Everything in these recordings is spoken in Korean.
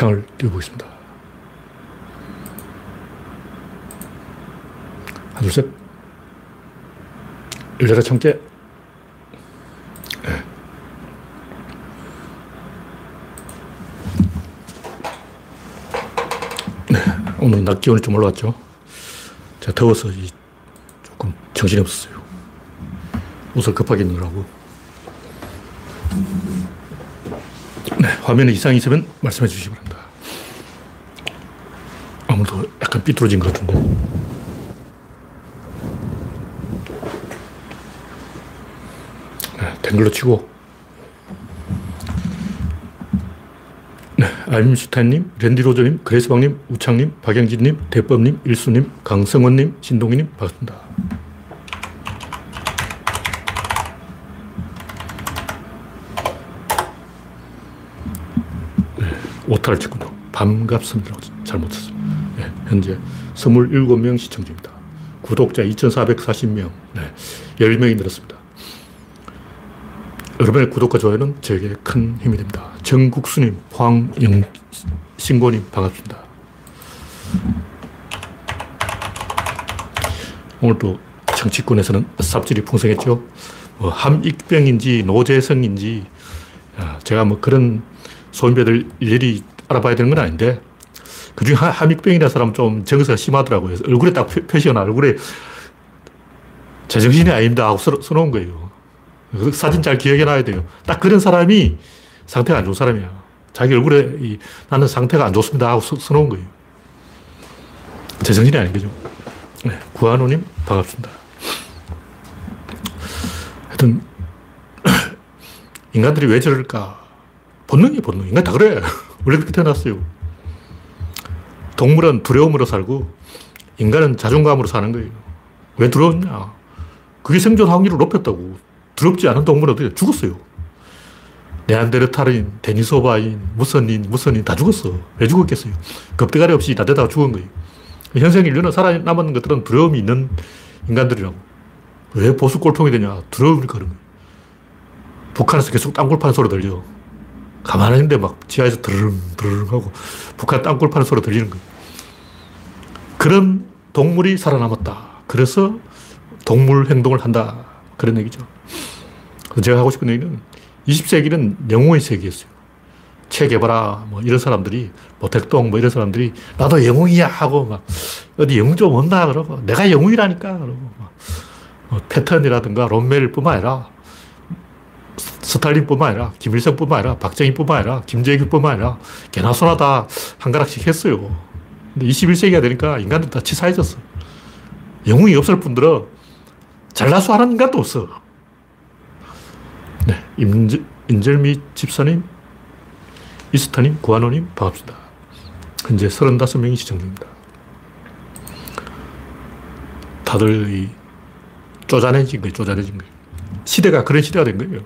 창을 띄워보겠습니다. 하나, 둘, 셋. 열려라 청재. 네. 네. 오늘 낮 기온이 좀 올라왔죠. 제가 더워서 조금 정신이 없었어요. 옷을 급하게 입느라고. 네, 화면에 이상이 있으면 말씀해 주시기 바랍니다. 아무래도 약간 삐뚤어진 것 같은데. 네, 된 걸로 치고. 네, 알림슈타인님, 랜디로저님, 그레스방님, 우창님, 박영진님, 대법님, 일수님, 강성원님, 신동희님, 반갑습니다. 오타를 쳤군요. 반갑습니다. 잘못 쳤습니다. 네, 현재 27명 시청 중입니다. 구독자 2,440명, 네, 10명이 늘었습니다. 여러분의 구독과 좋아요는 저에게 큰 힘이 됩니다. 정국수님, 황영신고님, 반갑습니다. 오늘도 정치권에서는 삽질이 풍성했죠. 뭐 함익병인지 노재성인지 제가 뭐 그런 소인배들 일일이 알아봐야 되는 건 아닌데 그중에 함익병이라는 사람은 좀 정서가 심하더라고요. 얼굴에 딱 표시가 얼굴에 제정신이 아닙니다 하고 써, 써놓은 거예요. 그 사진 잘 기억해 놔야 돼요. 딱 그런 사람이 상태가 안 좋은 사람이야. 자기 얼굴에 이, 나는 상태가 안 좋습니다 하고 써, 써놓은 거예요. 제정신이 아닌 거죠. 네, 구한호님 반갑습니다. 하여튼 인간들이 왜 저럴까? 본능이 본능. 인간 다 그래. 원래 그렇게 태어났어요. 동물은 두려움으로 살고 인간은 자존감으로 사는 거예요. 왜 두려웠냐? 그게 생존 확률을 높였다고. 두렵지 않은 동물은 어떻게 죽었어요. 네안데르탈인, 데니소바인, 무선인, 무선인 다 죽었어. 왜 죽었겠어요? 겁대가리 없이 나대다가 죽은 거예요. 현생 인류는 살아남은 것들은 두려움이 있는 인간들이라고. 왜 보수 꼴통이 되냐? 두려우니까 그런 거예요. 북한에서 계속 땅굴 파는 소리 들려. 가만히 있는데 막 지하에서 드르릉, 드르릉 하고 북한 땅굴 파는 소리 들리는 거예요. 그런 동물이 살아남았다. 그래서 동물 행동을 한다. 그런 얘기죠. 제가 하고 싶은 얘기는 20세기는 영웅의 세계였어요. 체계바라, 뭐 이런 사람들이, 모택동 뭐 이런 사람들이 나도 영웅이야 하고 막 어디 영웅 좀 온다 그러고 내가 영웅이라니까 그러고 막뭐 패턴이라든가 롬멜 뿐만 아니라 스탈린뿐만 아니라 김일성뿐만 아니라 박정희뿐만 아니라 김재규뿐만 아니라 개나 소나 다 한 가락씩 했어요. 근데 21세기가 되니까 인간들 다 치사해졌어. 영웅이 없을 뿐더러 잘나서 하는 인간도 없어. 네, 임재, 인절미 집사님, 이스타님, 구한호님 반갑습니다. 현재 35명이 시청 중입니다. 다들 이 쪼잔해진 거예요, 쪼잔해진 거예요. 시대가 그런 시대가 된 거예요.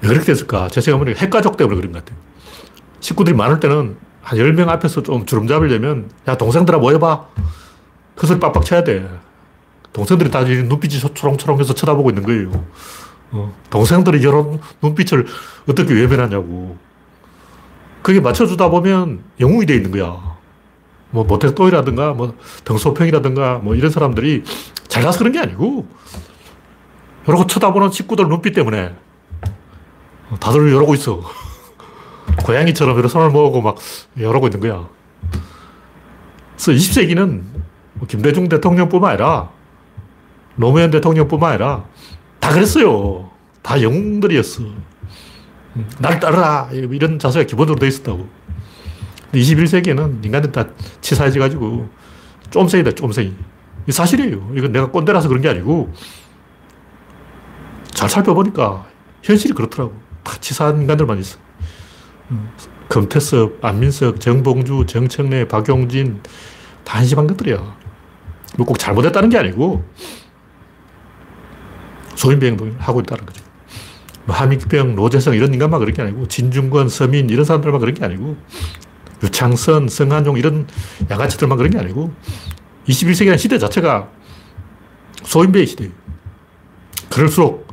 왜 그렇게 됐을까? 제 생각은 핵가족 때문에 그런 것 같아요. 식구들이 많을 때는 한 10명 앞에서 좀 주름 잡으려면, 야, 동생들아 모여봐. 그 소리 빡빡 쳐야 돼. 동생들이 다 눈빛이 초롱초롱해서 쳐다보고 있는 거예요. 어, 동생들이 이런 눈빛을 어떻게 외면하냐고. 그게 맞춰주다 보면 영웅이 돼 있는 거야. 뭐, 모택도이라든가, 뭐, 등소평이라든가, 뭐, 이런 사람들이 잘나서 그런 게 아니고, 이러고 쳐다보는 식구들 눈빛 때문에 다들 이러고 있어. 고양이처럼 이렇게 손을 모으고 막 이러고 있는 거야. 그래서 20세기는 뭐 김대중 대통령뿐만 아니라 노무현 대통령뿐만 아니라 다 그랬어요. 다 영웅들이었어. 날 따르라. 이런 자세가 기본으로 돼 있었다고. 21세기에는 인간들 다 치사해져가지고 쫌생이다, 쫌생이. 이 사실이에요. 이건 내가 꼰대라서 그런 게 아니고 잘 살펴보니까 현실이 그렇더라고. 다 치사한 인간들만 있어. 금태섭, 안민석, 정봉주, 정청래, 박용진 다 한심한 것들이야. 뭐 꼭 잘못했다는 게 아니고 소인병 하고 있다는 거죠. 뭐 함익병, 노재성 이런 인간만 그런 게 아니고 진중권, 서민 이런 사람들만 그런 게 아니고 유창선, 성한용 이런 양아치들만 그런 게 아니고 21세기라는 시대 자체가 소인배의 시대예요. 그럴수록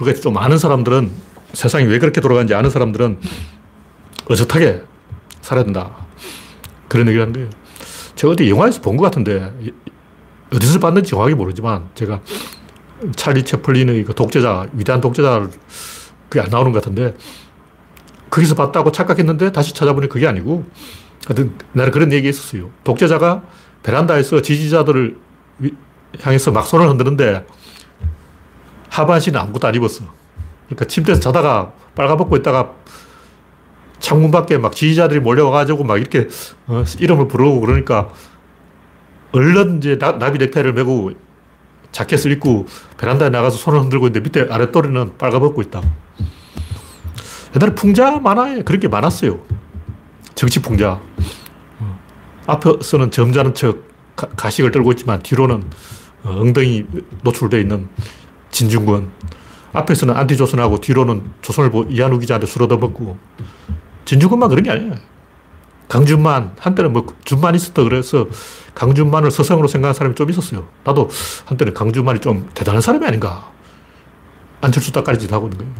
우리가 좀 아는 사람들은 세상이 왜 그렇게 돌아가는지 아는 사람들은 어젓하게 살아야 된다. 그런 얘기를 하는데, 제가 어디 영화에서 본 것 같은데, 어디서 봤는지 정확히 모르지만, 제가 찰리 채플린의 그 독재자, 위대한 독재자를 그게 안 나오는 것 같은데, 거기서 봤다고 착각했는데, 다시 찾아보니 그게 아니고, 하여튼, 나는 그런 얘기 했었어요. 독재자가 베란다에서 지지자들을 향해서 막 손을 흔드는데, 하반신은 아무것도 안 입었어. 그러니까 침대에서 자다가 빨가벗고 있다가 창문 밖에 막 지지자들이 몰려와가지고 막 이렇게 어, 이름을 부르고 그러니까 얼른 이제 나, 나비 넥타이를 메고 자켓을 입고 베란다에 나가서 손을 흔들고 있는데 밑에 아랫도리는 빨가벗고 있다. 옛날에 풍자 만화에 그런 게 많았어요. 정치 풍자. 어, 앞에서는 점잖은 척 가 식을 떨고 있지만 뒤로는 어, 엉덩이 노출되어 있는 진중권. 앞에서는 안티조선하고 뒤로는 조선을 이한우 기자한테 술 얻어먹고 진중권만 그런 게 아니에요. 강준만, 한때는 뭐 준만 있었다 그래서 강준만을 서성으로 생각하는 사람이 좀 있었어요. 나도 한때는 강준만이 좀 대단한 사람이 아닌가. 안철수 딱까리 짓 하고 있는 거예요.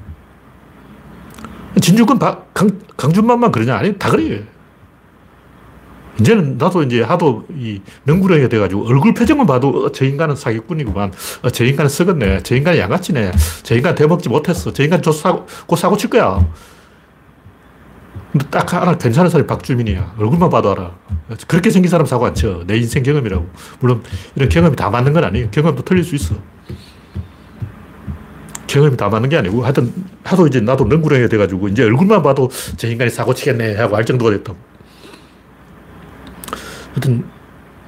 진중권, 강, 강준만만 그러냐? 아니, 다 그래요. 이제는 나도 이제 하도 이 능구렁이가 돼가지고 얼굴 표정만 봐도 어, 저 인간은 사기꾼이구만. 어, 저 인간은 썩었네. 저 인간은 양아치네. 저 인간 대먹지 못했어. 저 인간 저 사고, 곧 사고 칠 거야. 근데 딱 하나 괜찮은 사람이 박주민이야. 얼굴만 봐도 알아. 그렇게 생긴 사람 사고 안 쳐. 내 인생 경험이라고. 물론 이런 경험이 다 맞는 건 아니에요. 경험도 틀릴 수 있어. 경험이 다 맞는 게 아니고 하여튼 하도 이제 나도 능구렁이가 돼가지고 이제 얼굴만 봐도 저 인간이 사고 치겠네 하고 알 정도가 됐다고. 하여튼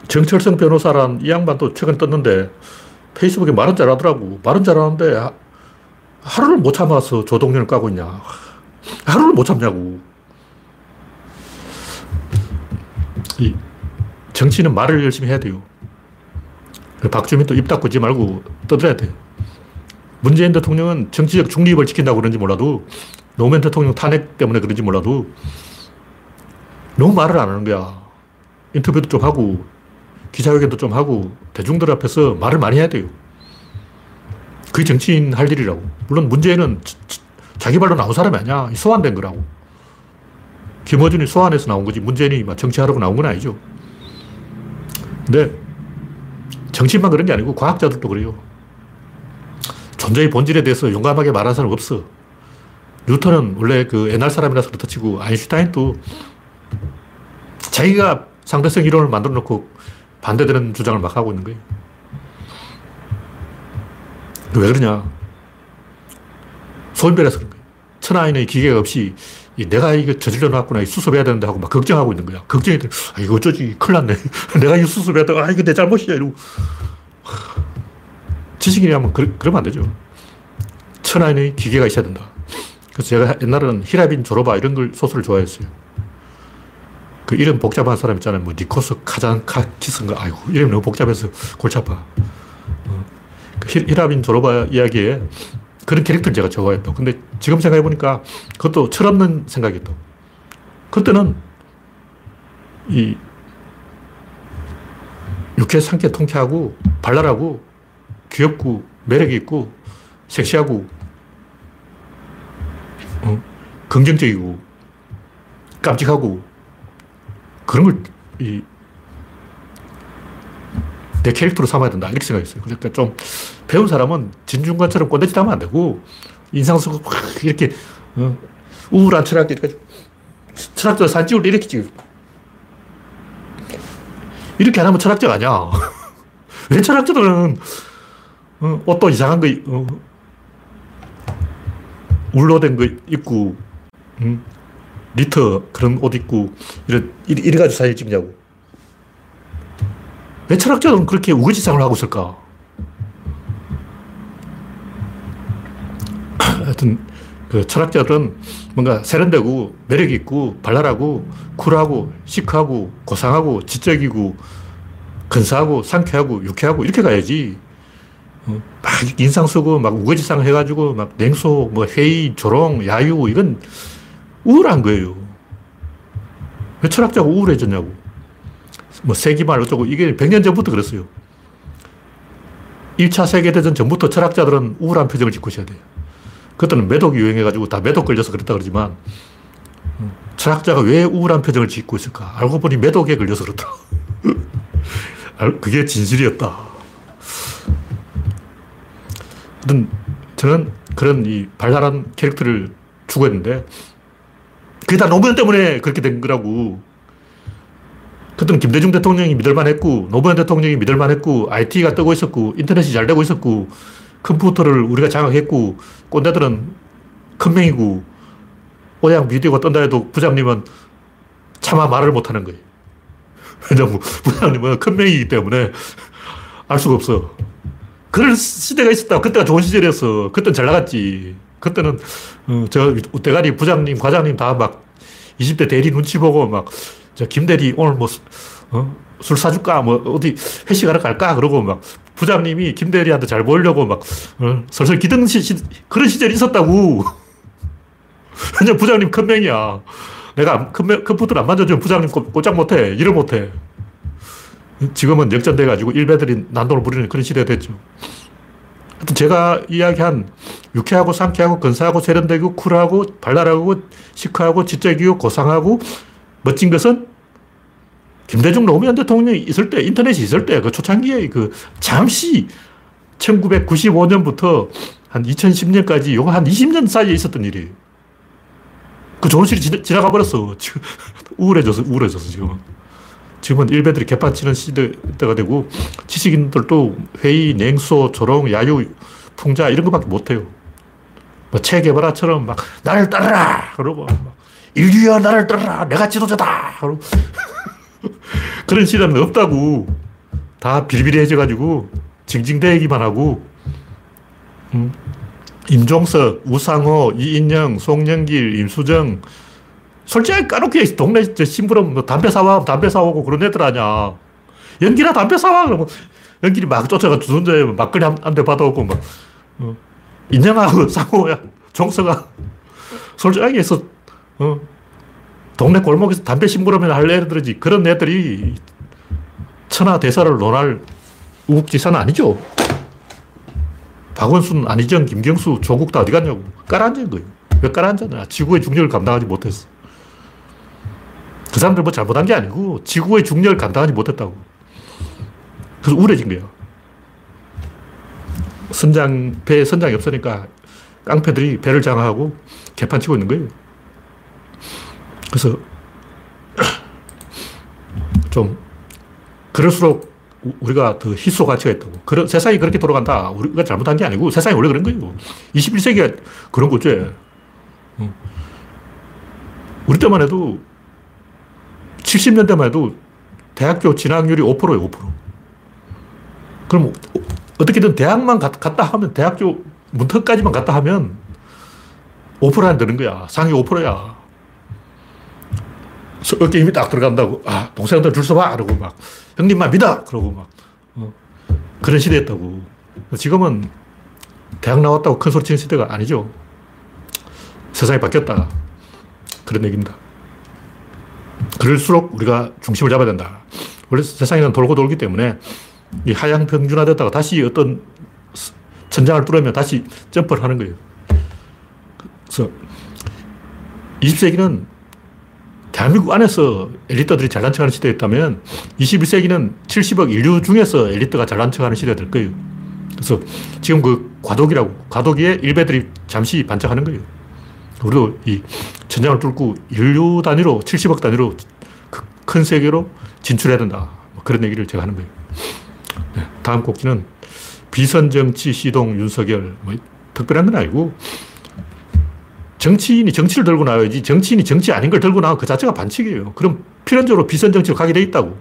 정철성 변호사란 이 양반도 최근에 떴는데 페이스북에 말은 잘하더라고. 말은 잘하는데 하루를 못 참아서 조동련을 까고 있냐. 하루를 못 참냐고. 이 정치는 말을 열심히 해야 돼요. 박주민도 입 닫고 있지 말고 떠들어야 돼. 문재인 대통령은 정치적 중립을 지킨다고 그런지 몰라도 노무현 대통령 탄핵 때문에 그런지 몰라도 너무 말을 안 하는 거야. 인터뷰도 좀 하고 기자회견도 좀 하고 대중들 앞에서 말을 많이 해야 돼요. 그게 정치인 할 일이라고. 물론 문재인은 자기 발로 나온 사람이 아니야. 소환된 거라고. 김어준이 소환해서 나온 거지. 문재인이 막 정치하라고 나온 건 아니죠. 근데 정치인만 그런 게 아니고 과학자들도 그래요. 존재의 본질에 대해서 용감하게 말하는 사람 없어. 뉴턴은 원래 그 옛날 사람이라서 그렇다 치고 아인슈타인도 자기가 상대성 이론을 만들어 놓고 반대되는 주장을 막 하고 있는 거예요. 왜 그러냐. 소인배라서 그런 거예요. 천하인의 기계가 없이 내가 이거 저질러 놨구나. 수습해야 되는데 하고 막 걱정하고 있는 거야. 걱정이 돼. 아, 이거 어쩌지. 큰일 났네. 내가 이거 수습해야 돼. 아, 이거 내 잘못이야. 이러고. 지식인이라면 그, 그러면 안 되죠. 천하인의 기계가 있어야 된다. 그래서 제가 옛날에는 히라빈 조로바 이런 걸 소설을 좋아했어요. 그 이름 복잡한 사람 있잖아요. 뭐 니코스 카잔 카키스인가. 아이고, 이름 너무 복잡해서 골치 아파. 어. 그 히라빈 조로바 이야기에 그런 캐릭터를 제가 좋아했다. 근데 지금 생각해보니까 그것도 철없는 생각이었다. 그때는 이 유쾌, 상쾌, 통쾌하고 발랄하고 귀엽고 매력이 있고 섹시하고 어, 긍정적이고 깜찍하고 그런 걸, 이, 내 캐릭터로 삼아야 된다. 이렇게 생각했어요. 그러니까 좀 배운 사람은 진중관처럼 꼰대짓 하면 안 되고, 인상 쓰고 이렇게, 어, 우울한 철학자, 이렇게, 철학자 사진 찍을 때 이렇게 찍어. 이렇게 안 하면 철학자가 아니야. 왜 철학자들은, 어, 옷도 이상한 거, 어, 울로 된 거 입고, 음, 리터 그런 옷 입고 이래, 이래가지고 사진 찍냐고. 왜 철학자들은 그렇게 우거지상을 하고 있을까? 하여튼, 그 철학자들은 뭔가 세련되고 매력 있고 발랄하고 쿨하고 시크하고 고상하고 지적이고 근사하고 상쾌하고 유쾌하고 이렇게 가야지. 어, 막 인상 쓰고 막 우거지상 해가지고 막 냉소, 뭐 회의, 조롱, 야유 이건 우울한 거예요. 왜 철학자가 우울해졌냐고. 뭐 세기말 어쩌고 이게 100년 전부터 그랬어요. 1차 세계대전 전부터 철학자들은 우울한 표정을 짓고 있어야 돼요. 그때는 매독이 유행해가지고 다 매독 걸려서 그랬다 그러지만 철학자가 왜 우울한 표정을 짓고 있을까? 알고 보니 매독에 걸려서 그렇다. 그게 진실이었다. 저는 그런 이 발랄한 캐릭터를 추구했는데, 그게 다 노무현 때문에 그렇게 된 거라고. 그때는 김대중 대통령이 믿을만 했고, 노무현 대통령이 믿을만 했고, IT가 뜨고 있었고, 인터넷이 잘 되고 있었고, 컴퓨터를 우리가 장악했고, 꼰대들은 큰 명이고, 오양 비디오가 뜬다 해도 부장님은 차마 말을 못 하는 거예요. 왜냐면 부장님은 큰 명이기 때문에 알 수가 없어. 그런 시대가 있었다. 그때가 좋은 시절이었어. 그때는 잘 나갔지. 그때는, 어, 저, 대가리 부장님, 과장님 다 막 20대 대리 눈치 보고 막, 저, 김대리 오늘 뭐, 어? 술 사줄까? 뭐, 어디 회식하러 갈까? 그러고 막, 부장님이 김대리한테 잘 보이려고 막, 어? 설설 기등 시, 시, 그런 시절이 있었다고. 왜냐 부장님 큰 명이야. 내가 큰, 컴퓨터를 안 만져주면 부장님 꼼짝 못해. 일을 못해. 지금은 역전돼가지고 일배들이 난동을 부리는 그런 시대가 됐죠. 하여튼 제가 이야기한 유쾌하고 상쾌하고 근사하고 세련되고 쿨하고 발랄하고 시크하고 지적이고 고상하고 멋진 것은 김대중 노무현 대통령이 있을 때, 인터넷이 있을 때, 그 초창기에 그 잠시 1995년부터 한 2010년까지 요거 한 20년 사이에 있었던 일이에요. 그 좋은 시리 지나 가 버렸어. 지금 우울해져서, 우울해져서 지금은. 지금은 일베들이 개판 치는 시대가 되고 지식인들도 회의, 냉소, 조롱, 야유, 풍자 이런 것밖에 못해요. 뭐 체계바라처럼 막 나를 따르라! 그러고 막 인류야 나를 따르라! 내가 지도자다! 그러고 그런 시대는 없다고. 다 비리비리해져가지고 징징대기만 하고 음. 임종석, 우상호, 이인영, 송영길, 임수정. 솔직히 까놓게 동네 심부름 뭐 담배 사와, 담배 사오고 그런 애들 아니야. 연기나 담배 사와. 그러면 연기이 막 쫓아가 주선자에 막걸리 한 대 받아오고 막. 어. 인영하고 상호야, 종석아. 솔직하게 해서, 어. 동네 골목에서 담배 심부름을 할 애들이지. 그런 애들이 천하 대사를 논할 우국지사는 아니죠. 박원순, 안희정, 김경수, 조국 다 어디 갔냐고. 깔아앉은 거예요. 왜 깔아앉았냐. 지구의 중력을 감당하지 못했어. 그 사람들 뭐 잘못한 게 아니고 지구의 중력을 감당하지 못했다고. 그래서 우울해진 거예요. 선장, 배에 선장이 없으니까 깡패들이 배를 장악하고 개판 치고 있는 거예요. 그래서 좀 그럴수록 우리가 더 희소 가치가 있다고. 그런, 세상이 그렇게 돌아간다. 우리가 잘못한 게 아니고 세상이 원래 그런 거예요. 21세기가 그런 거죠. 우리 때만 해도 70년대만 해도 대학교 진학률이 5%예요, 5%. 그럼 어떻게든 대학만 갔다 하면 대학교 문턱까지만 갔다 하면 5%안 되는 거야. 상위 5%야. 어깨 힘이 딱 들어간다고. 아, 동생들 줄 서봐. 그러고 막. 형님만 믿어! 그러고 막. 어. 그런 시대였다고. 지금은 대학 나왔다고 큰 소리 치는 시대가 아니죠. 세상이 바뀌었다. 그런 얘기입니다. 그럴수록 우리가 중심을 잡아야 된다. 원래 세상에는 돌고 돌기 때문에 이 하향 평준화됐다가 다시 어떤 천장을 뚫으면 다시 점프를 하는 거예요. 그래서 20세기는 대한민국 안에서 엘리트들이 잘난 척하는 시대였다면 21세기는 70억 인류 중에서 엘리트가 잘난 척하는 시대가 될 거예요. 그래서 지금 그 과도기라고, 과도기에 일베들이 잠시 반짝하는 거예요. 우리도 이 천장을 뚫고 인류 단위로, 70억 단위로 그 큰 세계로 진출해야 된다. 뭐 그런 얘기를 제가 하는 거예요. 네, 다음 곡지는 비선 정치 시동 윤석열. 뭐 특별한 건 아니고 정치인이 정치를 들고 나와야지 정치인이 정치 아닌 걸 들고 나와 그 자체가 반칙이에요. 그럼 필연적으로 비선 정치로 가게 돼 있다고.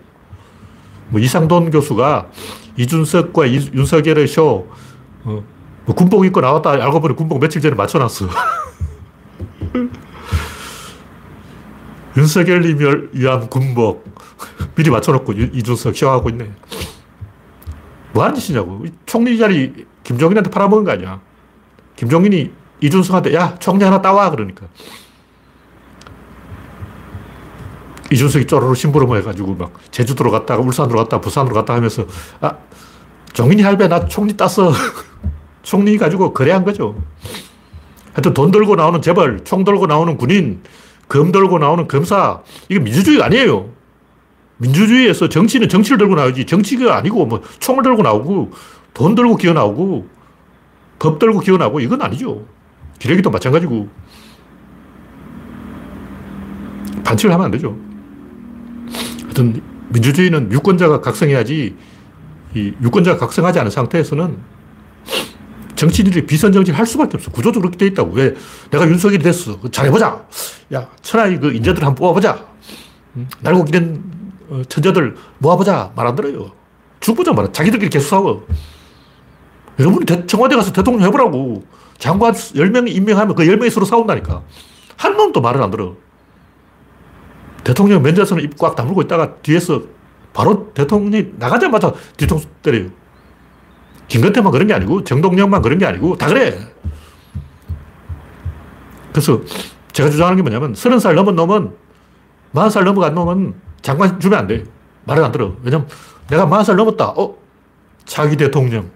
뭐 이상돈 교수가 이준석과 이, 윤석열의 쇼, 어, 뭐 군복 입고 나왔다 알고 보니 군복 며칠 전에 맞춰놨어. 윤석열님을 위한 군복 미리 맞춰놓고 이준석 쇼하고 있네. 뭐 하는 짓이냐고. 총리 자리 김종인한테 팔아먹은 거 아니야. 김종인이 이준석한테 야 총리 하나 따와. 그러니까. 이준석이 쪼르르 심부름 해가지고 막 제주도로 갔다가 울산으로 갔다 부산으로 갔다 하면서 아 종인이 할배 나 총리 땄어. 총리 가지고 거래한 거죠. 하여튼 돈 들고 나오는 재벌 총 들고 나오는 군인 검 들고 나오는 검사, 이게 민주주의가 아니에요. 민주주의에서 정치는 정치를 들고 나오지. 정치가 아니고 뭐 총을 들고 나오고 돈 들고 기어 나오고 법 들고 기어 나오고 이건 아니죠. 기레기도 마찬가지고 반칙을 하면 안 되죠. 하여튼 민주주의는 유권자가 각성해야지 이 유권자가 각성하지 않은 상태에서는 정치인들이 비선 정치를 할 수밖에 없어. 구조적으로 그렇게 돼 있다고. 왜? 내가 윤석열이 됐어. 잘해보자. 야, 천하의 그 인재들 한번 뽑아보자. 날고 기는 어, 천재들 모아보자. 말 안 들어요. 죽보자 말아. 자기들끼리 계속 싸워. 여러분이 청와대 가서 대통령 해보라고. 장관 10명 임명하면 그 10명이 서로 싸운다니까. 한 놈도 말을 안 들어. 대통령 면접에서는 입 꽉 다물고 있다가 뒤에서 바로 대통령이 나가자마자 뒤통수 때려요. 김건태만 그런 게 아니고 정동영만 그런 게 아니고 다 그래. 그래서 제가 주장하는 게 뭐냐면 서른 살 넘은 놈은 마흔 살 넘어간 놈은 장관 주면 안 돼. 말을 안 들어. 왜냐면 내가 마흔 살 넘었다. 어? 차기 대통령.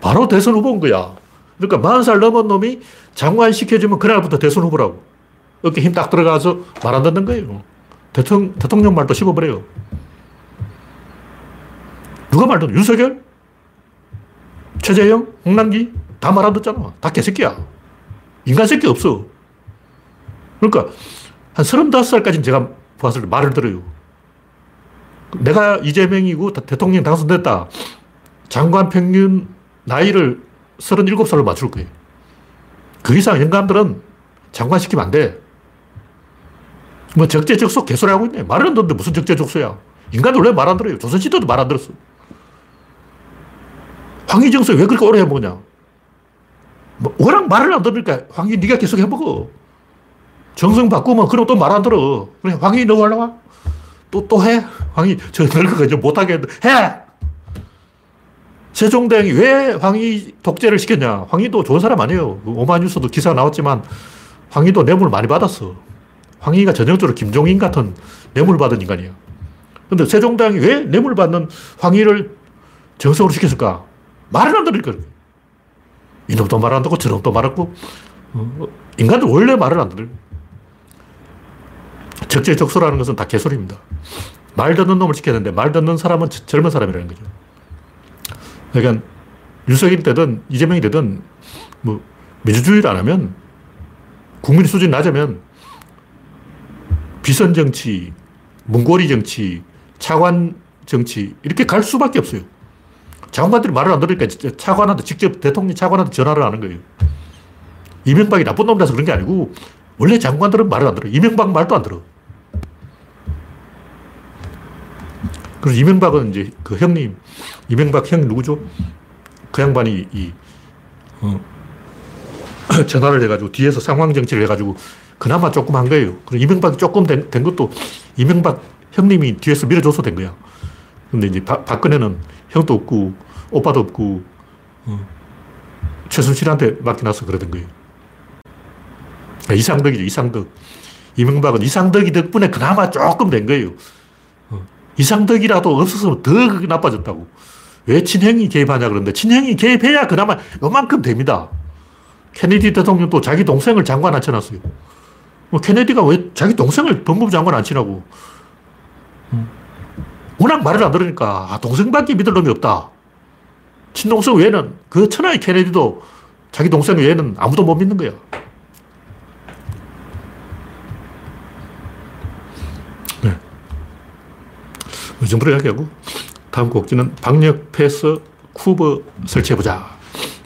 바로 대선 후보인 거야. 그러니까 마흔 살 넘은 놈이 장관 시켜주면 그날부터 대선 후보라고. 어깨 힘 딱 들어가서 말 안 듣는 거예요. 대통령, 대통령 말도 씹어버려요. 누가 말 듣는? 윤석열? 최재형? 홍남기? 다 말 안 듣잖아. 다 개새끼야. 인간 새끼 없어. 그러니까 한 35살까지는 제가 봤을 때 말을 들어요. 내가 이재명이고 대통령 당선됐다. 장관 평균 나이를 37살로 맞출 거예요. 그 이상 인간들은 장관 시키면 안 돼. 뭐 적재적소 개소리 하고 있네. 말을 안 듣는데 무슨 적재적소야. 인간들 왜 말 안 들어요? 조선시대도 말 안 들었어. 황희정서 왜 그렇게 오래 해먹냐? 뭐 워낙 말을 안 들으니까 황희 네가 계속 해먹어. 정성 바꾸면 그럼 또 말 안 들어. 그래 황희 너 올라와? 또, 또 해? 황희 저 늙어가 이제 못하게 해! 세종대왕이 왜 황희 독재를 시켰냐? 황희도 좋은 사람 아니에요. 그 오마뉴스도 기사 나왔지만 황희도 뇌물 많이 받았어. 황희가 전형적으로 김종인 같은 뇌물 받은 인간이에요. 근데 세종대왕이 왜 뇌물 받는 황희를 정성으로 시켰을까? 말을 안 들으니까. 이놈도 말 안 듣고 저놈도 말 안고. 어, 인간들 원래 말을 안 들어요. 적재적소라는 것은 다 개소리입니다. 말 듣는 놈을 시켜야 되는데 말 듣는 사람은 젊은 사람이라는 거죠. 그러니까 윤석열이 되든 이재명이 되든 뭐 민주주의를 안 하면 국민 수준이 낮으면 비선 정치, 문고리 정치, 차관 정치 이렇게 갈 수밖에 없어요. 장관들이 말을 안 들으니까 차관한테 직접 대통령 차관한테 전화를 하는 거예요. 이명박이 나쁜 놈이라서 그런 게 아니고 원래 장관들은 말을 안 들어. 이명박 말도 안 들어. 그래서 이명박은 이제 그 형님, 이명박 형 누구죠? 그 양반이 이, 어, 전화를 해가지고 뒤에서 상황 정치를 해가지고 그나마 조금 한 거예요. 그리고 이명박이 조금 된, 된 것도 이명박 형님이 뒤에서 밀어줘서 된 거야. 근데 이제 바, 박근혜는 형도 없고 오빠도 없고 어, 최순실한테 맡겨놔서 그러던 거예요. 아, 이상덕이죠, 이상덕. 이명박은 이상덕이 덕분에 그나마 조금 된 거예요. 어, 이상덕이라도 없었으면 더 나빠졌다고. 왜 친형이 개입하냐 그러는데 친형이 개입해야 그나마 요만큼 됩니다. 케네디 대통령도 자기 동생을 장관 앉혀놨어요. 뭐 케네디가 왜 자기 동생을 법무부 장관 앉히라고. 음. 워낙 말을 안 들으니까 아, 동생밖에 믿을 놈이 없다. 친동생 외에는 그 천하의 케네디도 자기 동생 외에는 아무도 못 믿는 거야. 이 정도로 이야기하고 다음 곡지는 방역 패스 쿠버 설치해보자.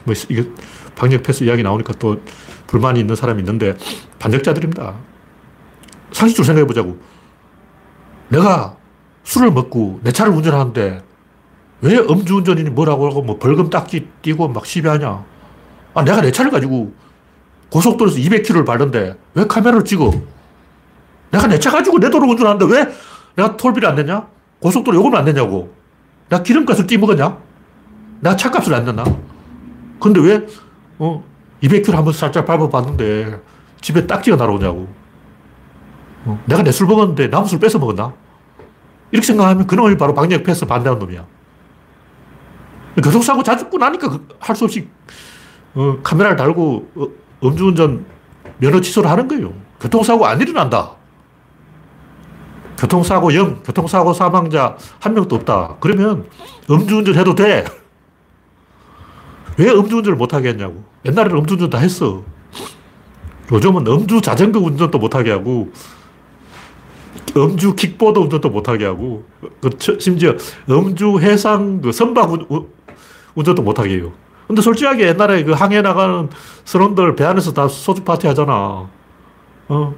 뭐 이게 방역 패스 이야기 나오니까 또 불만이 있는 사람이 있는데 반역자들입니다. 상식적으로 생각해보자고. 내가 술을 먹고 내 차를 운전하는데 왜 음주운전이니 뭐라고 하고 뭐 벌금 딱지 띄고 막 시비하냐. 아, 내가 내 차를 가지고 고속도로에서 200km를 밟는데 왜 카메라를 찍어? 내가 내 차 가지고 내 도로 운전하는데 왜 내가 톨비를 안 내냐? 고속도로 요금을 안 내냐고. 내가 기름값을 띠먹었냐? 내가 차값을 안 냈나? 근데 왜, 어, 200km 한번 살짝 밟아봤는데 집에 딱지가 날아오냐고. 어, 내가 내 술 먹었는데 남 술 뺏어 먹었나? 이렇게 생각하면 그놈이 바로 방역 패스 반대하는 놈이야. 교통사고 자주 나니까 그할수 없이 어, 카메라를 달고 어, 음주운전 면허 취소를 하는 거예요. 교통사고 안 일어난다. 교통사고 0, 교통사고 사망자 한 명도 없다. 그러면 음주운전 해도 돼. 왜 음주운전을 못하게 했냐고. 옛날에는 음주운전 다 했어. 요즘은 음주 자전거 운전도 못하게 하고, 음주 킥보드 운전도 못하게 하고, 그 심지어 음주 해상 그 선박 운전도 못하게 해요. 근데 솔직하게 옛날에 그 항해 나가는 선원들 배 안에서 다 소주 파티 하잖아. 어.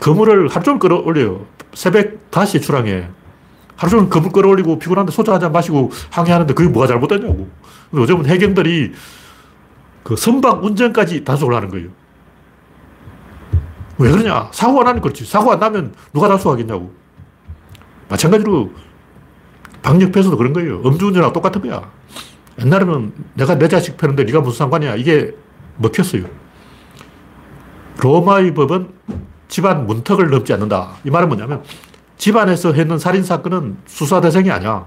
그물을 종일 끌어올려요. 새벽 5시에 출항해. 하루 종일 그물 끌어올리고 피곤한데 소주 한 잔 마시고 항해하는데 그게 뭐가 잘못됐냐고. 근데 요즘은 해경들이 그 선박 운전까지 단속을 하는 거예요. 왜 그러냐? 사고가 나는 그렇지. 사고 안 나면 누가 단속하겠냐고. 마찬가지로 방역패서도 그런 거예요. 음주운전하고 똑같은 거야. 옛날에는 내가 내 자식 패는데 네가 무슨 상관이야. 이게 먹혔어요. 로마의 법은 집안 문턱을 넘지 않는다. 이 말은 뭐냐면 집안에서 했는 살인 사건은 수사 대상이 아니야.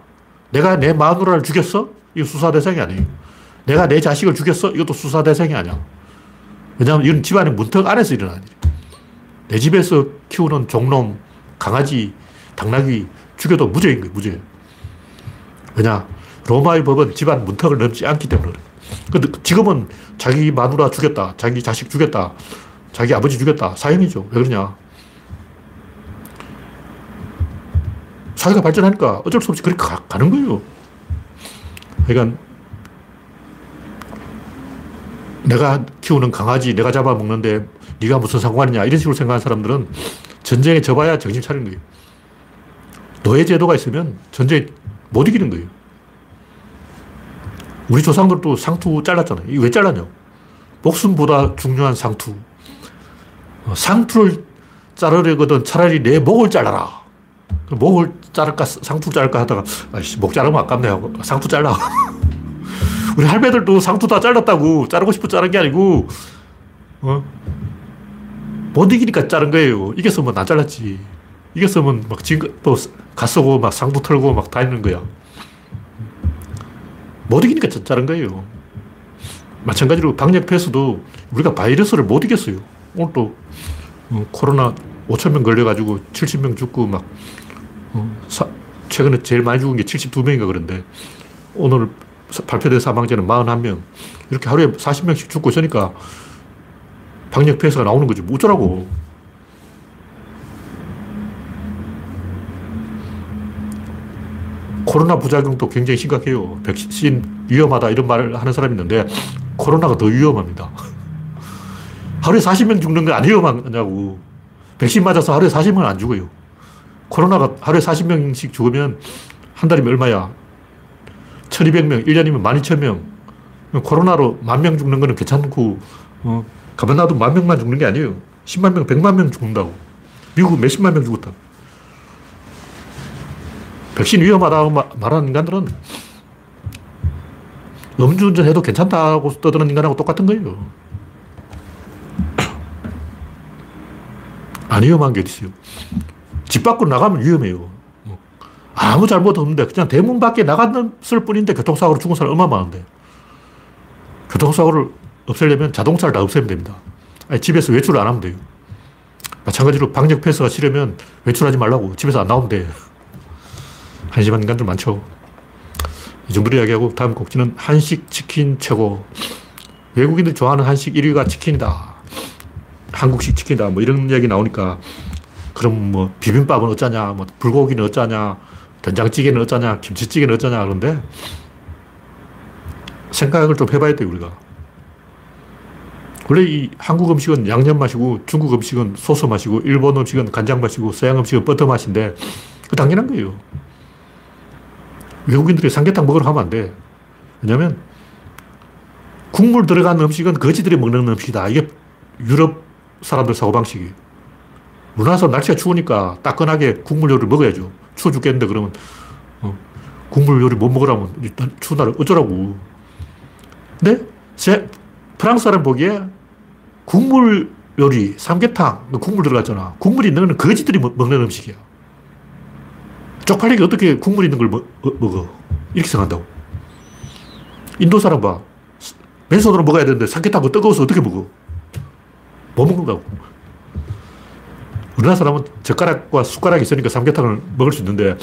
내가 내 마누라를 죽였어? 이거 수사 대상이 아니에요. 내가 내 자식을 죽였어? 이것도 수사 대상이 아니야. 왜냐하면 이건 집안의 문턱 안에서 일어나는 일이야. 내 집에서 키우는 종놈, 강아지, 당나귀 죽여도 무죄인 거예요, 무죄. 왜냐? 로마의 법은 집안 문턱을 넘지 않기 때문에 그래. 근데 지금은 자기 마누라 죽였다, 자기 자식 죽였다, 자기 아버지 죽였다. 사형이죠. 왜 그러냐? 사회가 발전하니까 어쩔 수 없이 그렇게 가, 는 거예요. 그러니까 내가 키우는 강아지 내가 잡아먹는데 네가 무슨 상관이냐 이런 식으로 생각하는 사람들은 전쟁에 져봐야 정신 차리는 거예요. 노예 제도가 있으면 전쟁에 못 이기는 거예요. 우리 조상들도 상투 잘랐잖아요. 왜 잘랐냐? 목숨보다 중요한 상투. 어, 상투를 자르려거든 차라리 내 목을 잘라라. 목을 자를까, 상투 자를까 하다가, 아이씨, 목 자르면 아깝네 하고, 상투 잘라. 우리 할매들도 상투 다 잘랐다고, 자르고 싶어 자른 게 아니고, 어? 못 이기니까 자른 거예요. 이겼으면 안 잘랐지. 이겼으면 막 진, 또, 가쓰고 막 상투 털고 막 다니는 거야. 못 이기니까 자른 거예요. 마찬가지로 방역 패스도 우리가 바이러스를 못 이겼어요. 오늘 또 어, 코로나 5천 명 걸려가지고 70명 죽고 막 어, 사, 최근에 제일 많이 죽은 게 72명인가 그런데 오늘 발표된 사망자는 41명 이렇게 하루에 40명씩 죽고 있으니까 방역 폐쇄가 나오는 거지 뭐 어쩌라고 코로나 부작용도 굉장히 심각해요. 백신 위험하다 이런 말을 하는 사람이 있는데 코로나가 더 위험합니다. 하루에 40명 죽는 거 안 위험하냐고. 백신 맞아서 하루에 40명 안 죽어요. 코로나가 하루에 40명씩 죽으면 한 달이면 얼마야? 1200명, 1년이면 12,000명. 코로나로 만 명 죽는 거는 괜찮고, 어, 가만 놔도 만 명만 죽는 게 아니에요. 10만 명, 100만 명 죽는다고. 미국 몇십만 명 죽었다. 백신 위험하다고 말하는 인간들은 음주운전 해도 괜찮다고 떠드는 인간하고 똑같은 거예요. 안 위험한 게 어딨어요. 집 밖으로 나가면 위험해요. 아무 잘못 없는데 그냥 대문 밖에 나갔을 뿐인데 교통사고로 죽은 사람 얼마나 많은데. 교통사고를 없애려면 자동차를 다 없애면 됩니다. 아니, 집에서 외출을 안 하면 돼요. 마찬가지로 방역 패스가 싫으면 외출하지 말라고. 집에서 안 나오면 돼. 한심한 인간들 많죠. 이 정도로 이야기하고 다음 곡지는 한식 치킨 최고. 외국인들이 좋아하는 한식 1위가 치킨이다. 한국식 치킨이다. 뭐 이런 이야기 나오니까 그럼 뭐 비빔밥은 어쩌냐, 뭐 불고기는 어쩌냐, 된장찌개는 어쩌냐, 김치찌개는 어쩌냐 그런데 생각을 좀 해봐야 돼 우리가. 원래 이 한국 음식은 양념 맛이고 중국 음식은 소스 맛이고 일본 음식은 간장 맛이고 서양 음식은 버터 맛인데 그 당연한 거예요. 외국인들이 삼계탕 먹으러 가면 안 돼. 왜냐면 국물 들어간 음식은 거지들이 먹는 음식이다. 이게 유럽 사람들 사고방식이. 문화서 날씨가 추우니까 따끈하게 국물 요리를 먹어야죠. 추워 죽겠는데 그러면 어, 국물 요리 못 먹으라면 일단 추운 날 어쩌라고. 근데 제 프랑스 사람 보기에 국물 요리, 삼계탕, 국물 들어갔잖아. 국물 있는 거는 거지들이 먹는 음식이야. 쪽팔리게 어떻게 국물 있는 걸 먹, 어, 먹어. 이렇게 생각한다고. 인도 사람 봐. 맨손으로 먹어야 되는데 삼계탕 뜨거워서 어떻게 먹어. 못 먹는다고. 우리나라 사람은 젓가락과 숟가락이 있으니까 삼계탕을 먹을 수 있는데,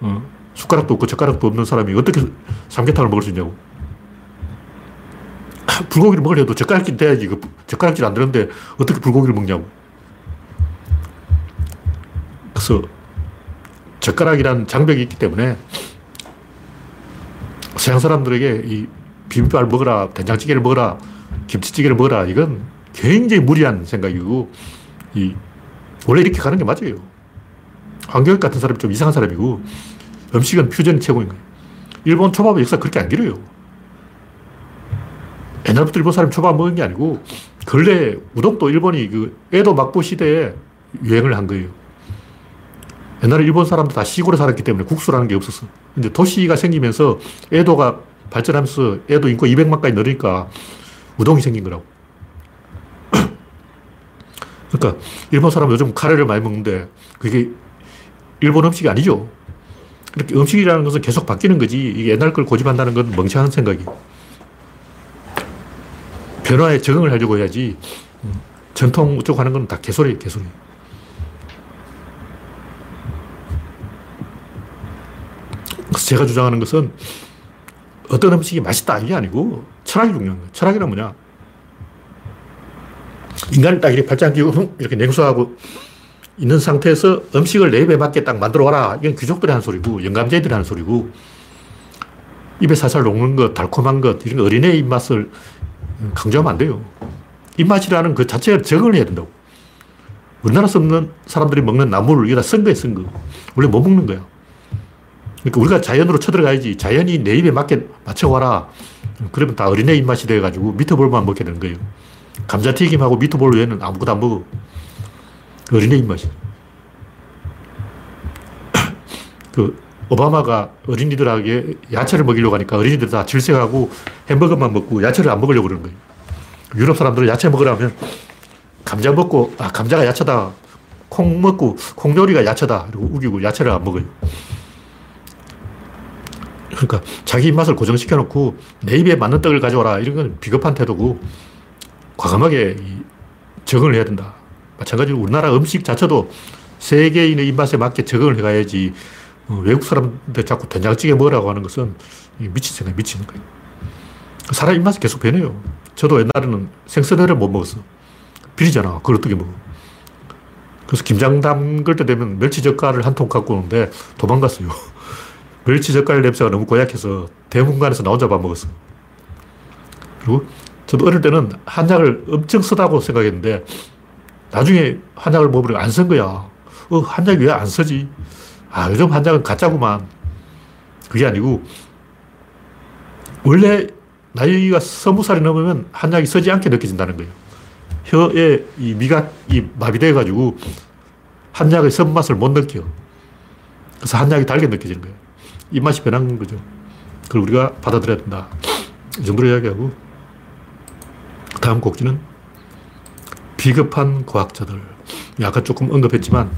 어, 숟가락도 없고 젓가락도 없는 사람이 어떻게 삼계탕을 먹을 수 있냐고. 불고기를 먹으려도 젓가락질 돼야지. 그 젓가락질 안 되는데 어떻게 불고기를 먹냐고. 그래서 젓가락이란 장벽이 있기 때문에 서양 사람들에게 이 비빔밥을 먹어라, 된장찌개를 먹어라, 김치찌개를 먹어라, 이건 굉장히 무리한 생각이고, 이, 원래 이렇게 가는 게 맞아요. 황교익 같은 사람이 좀 이상한 사람이고, 음식은 퓨전이 최고인 거예요. 일본 초밥의 역사 그렇게 안 길어요. 옛날부터 일본 사람이 초밥 먹은 게 아니고, 근래 우동도 일본이 그 에도 막부 시대에 유행을 한 거예요. 옛날에 일본 사람들 다 시골에 살았기 때문에 국수라는 게 없었어. 근데 도시가 생기면서 에도가 발전하면서 에도 인구 200만까지 늘으니까 우동이 생긴 거라고. 그러니까 일본 사람 요즘 카레를 많이 먹는데 그게 일본 음식이 아니죠. 이렇게 음식이라는 것은 계속 바뀌는 거지. 옛날 걸 고집한다는 건 멍청한 생각이. 변화에 적응을 하려고 해야지. 전통 쪽 하는 건 다 개소리, 개소리. 그래서 제가 주장하는 것은 어떤 음식이 맛있다 이게 아니고 철학이 중요한 거예요. 철학이란 뭐냐? 인간을 딱 이렇게 팔짱 끼고 이렇게 냉수하고 있는 상태에서 음식을 내 입에 맞게 딱 만들어 와라. 이건 귀족들이 하는 소리고 영감쟁이들이 하는 소리고 입에 살살 녹는 것, 달콤한 것, 이런 어린애 입맛을 강조하면 안 돼요. 입맛이라는 그 자체가 적응을 해야 된다고. 우리나라 썩는 사람들이 먹는 나물을 여기다 쓴 거에 쓴 거. 원래 못 먹는 거야. 그러니까 우리가 자연으로 쳐들어가야지. 자연이 내 입에 맞게 맞춰와라. 그러면 다 어린애 입맛이 돼가지고 미트볼만 먹게 되는 거예요. 감자튀김하고 미트볼 외에는 아무것도 안 먹어. 어린애 입맛이. 그, 오바마가 어린이들에게 야채를 먹이려고 하니까 어린이들 다 질색하고 햄버거만 먹고 야채를 안 먹으려고 그러는 거예요. 유럽 사람들은 야채 먹으라면 감자 먹고, 아, 감자가 야채다. 콩 먹고, 콩 요리가 야채다. 이러고 우기고 야채를 안 먹어요. 그러니까 자기 입맛을 고정시켜 놓고 내 입에 맞는 떡을 가져와라. 이런 건 비겁한 태도고 과감하게 적응을 해야 된다. 마찬가지로 우리나라 음식 자체도 세계인의 입맛에 맞게 적응을 해가야지 어, 외국 사람들 자꾸 된장찌개 먹으라고 하는 것은 미친 생각, 미치는 거예요. 사람 입맛이 계속 변해요. 저도 옛날에는 생선회를 못 먹었어. 비리잖아. 그걸 어떻게 먹어. 그래서 김장 담글 때 되면 멸치 젓갈을 한 통 갖고 오는데 도망갔어요. 멸치 젓갈 냄새가 너무 고약해서 대문관에서 나 혼자 밥 먹었어. 그리고 저도 어릴 때는 한약을 엄청 쓰다고 생각했는데 나중에 한약을 먹으면 안쓴 거야. 어, 한약이 왜 안 쓰지? 아, 요즘 한약은 가짜구만. 그게 아니고 원래 나이가 서무 살이 넘으면 한약이 쓰지 않게 느껴진다는 거예요. 혀에 이 미각이 마비돼가지고 한약의 선맛을 못 느껴. 그래서 한약이 달게 느껴지는 거예요. 입맛이 변한 거죠. 그걸 우리가 받아들여야 된다. 이 정도로 이야기하고, 다음 곡지는 비겁한 과학자들. 아까 조금 언급했지만,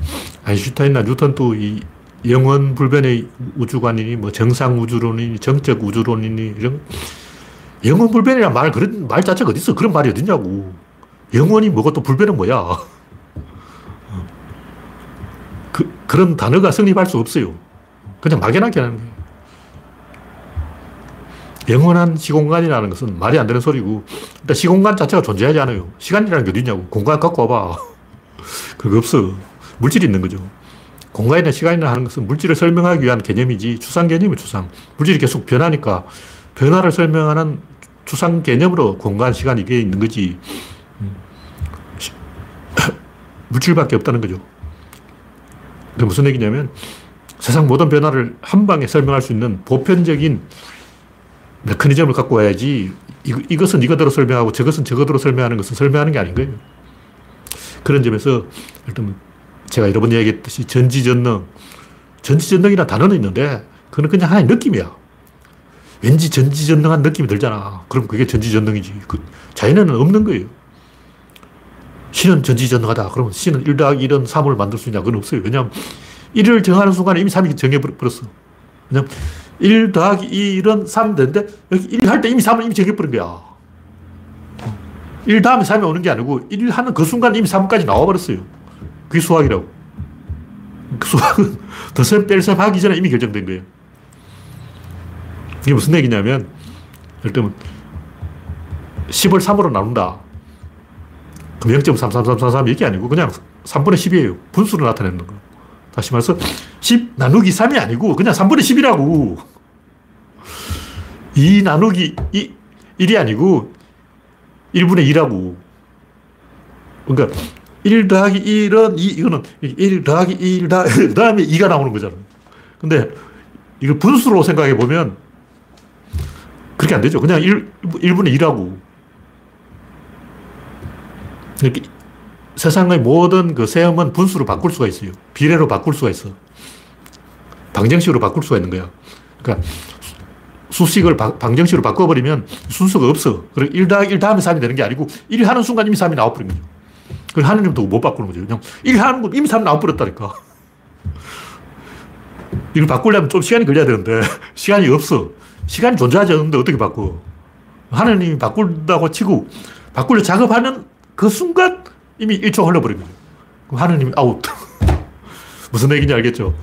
아인슈타인이나 뉴턴도 이 영원 불변의 우주관이니, 뭐 정상 우주론이니, 정적 우주론이니, 이런, 영원 불변이란 말, 그런 말 자체가 어딨어? 그런 말이 어딨냐고. 영원이 뭐고 또 불변은 뭐야? 그, 그런 단어가 성립할 수 없어요. 그냥 막연하게 하는 거예요. 영원한 시공간이라는 것은 말이 안 되는 소리고, 일단 시공간 자체가 존재하지 않아요. 시간이라는 게 어디냐고. 공간 갖고 와봐. 그거 없어. 물질이 있는 거죠. 공간이나 시간이나 하는 것은 물질을 설명하기 위한 개념이지, 추상 개념이 추상. 물질이 계속 변하니까, 변화를 설명하는 추상 개념으로 공간, 시간 이게 있는 거지. 음. 물질밖에 없다는 거죠. 그 무슨 얘기냐면, 세상 모든 변화를 한 방에 설명할 수 있는 보편적인 메커니즘을 갖고 와야지 이, 것은 이거대로 설명하고 저것은 저거대로 설명하는 것은 설명하는 게 아닌 거예요. 그런 점에서 일단 제가 여러 번 이야기했듯이 전지전능, 전지전능이라는 단어는 있는데 그건 그냥 하나의 느낌이야. 왠지 전지전능한 느낌이 들잖아. 그럼 그게 전지전능이지. 그 자연에는 없는 거예요. 신은 전지전능하다. 그러면 신은 1 더하기 1은 3을 만들 수 있냐? 그건 없어요. 왜냐하면 1을 정하는 순간에 이미 3이 정해버렸어. 왜냐면 1 더하기 1은 3 되는데 여기 1 할 때 이미 3을 이미 정해버린 거야. 1 다음에 3이 오는 게 아니고 1 하는 그 순간 이미 3까지 나와버렸어요. 그게 수학이라고. 그 수학은 더셈 뺄셈 하기 전에 이미 결정된 거예요. 이게 무슨 얘기냐면, 예를 들면, 10을 3으로 나눈다. 그럼 0.33333 이게 아니고 그냥 3분의 10이에요. 분수로 나타내는 거. 다시 말해서 10 나누기 3이 아니고 그냥 3분의 10이라고. 2 나누기 2, 1이 아니고 1분의 2라고. 그러니까 1 더하기 1은 2, 이거는 1 더하기 1 다, 그 다음에 2가 나오는 거잖아. 근데 이걸 분수로 생각해 보면 그렇게 안 되죠. 그냥 1, 1분의 2라고. 이렇게 세상의 모든 그 세음은 분수로 바꿀 수가 있어요. 비례로 바꿀 수가 있어. 방정식으로 바꿀 수가 있는 거야. 그러니까 수식을 방정식으로 바꿔버리면 순수가 없어. 그리고 1 더하기 1 다음에 3이 되는 게 아니고 1 하는 순간 이미 3이 나와버린 거죠. 그걸 하느님도 못 바꾸는 거죠. 그냥 1 하는 건 이미 3 나와버렸다니까. 이걸 바꾸려면 좀 시간이 걸려야 되는데 시간이 없어. 시간이 존재하지 않는데 어떻게 바꿔. 하느님이 바꾼다고 치고 바꾸려 작업하는 그 순간 이미 1초 흘러버린 거죠. 그럼 하느님이 아웃. 무슨 얘기인지 알겠죠?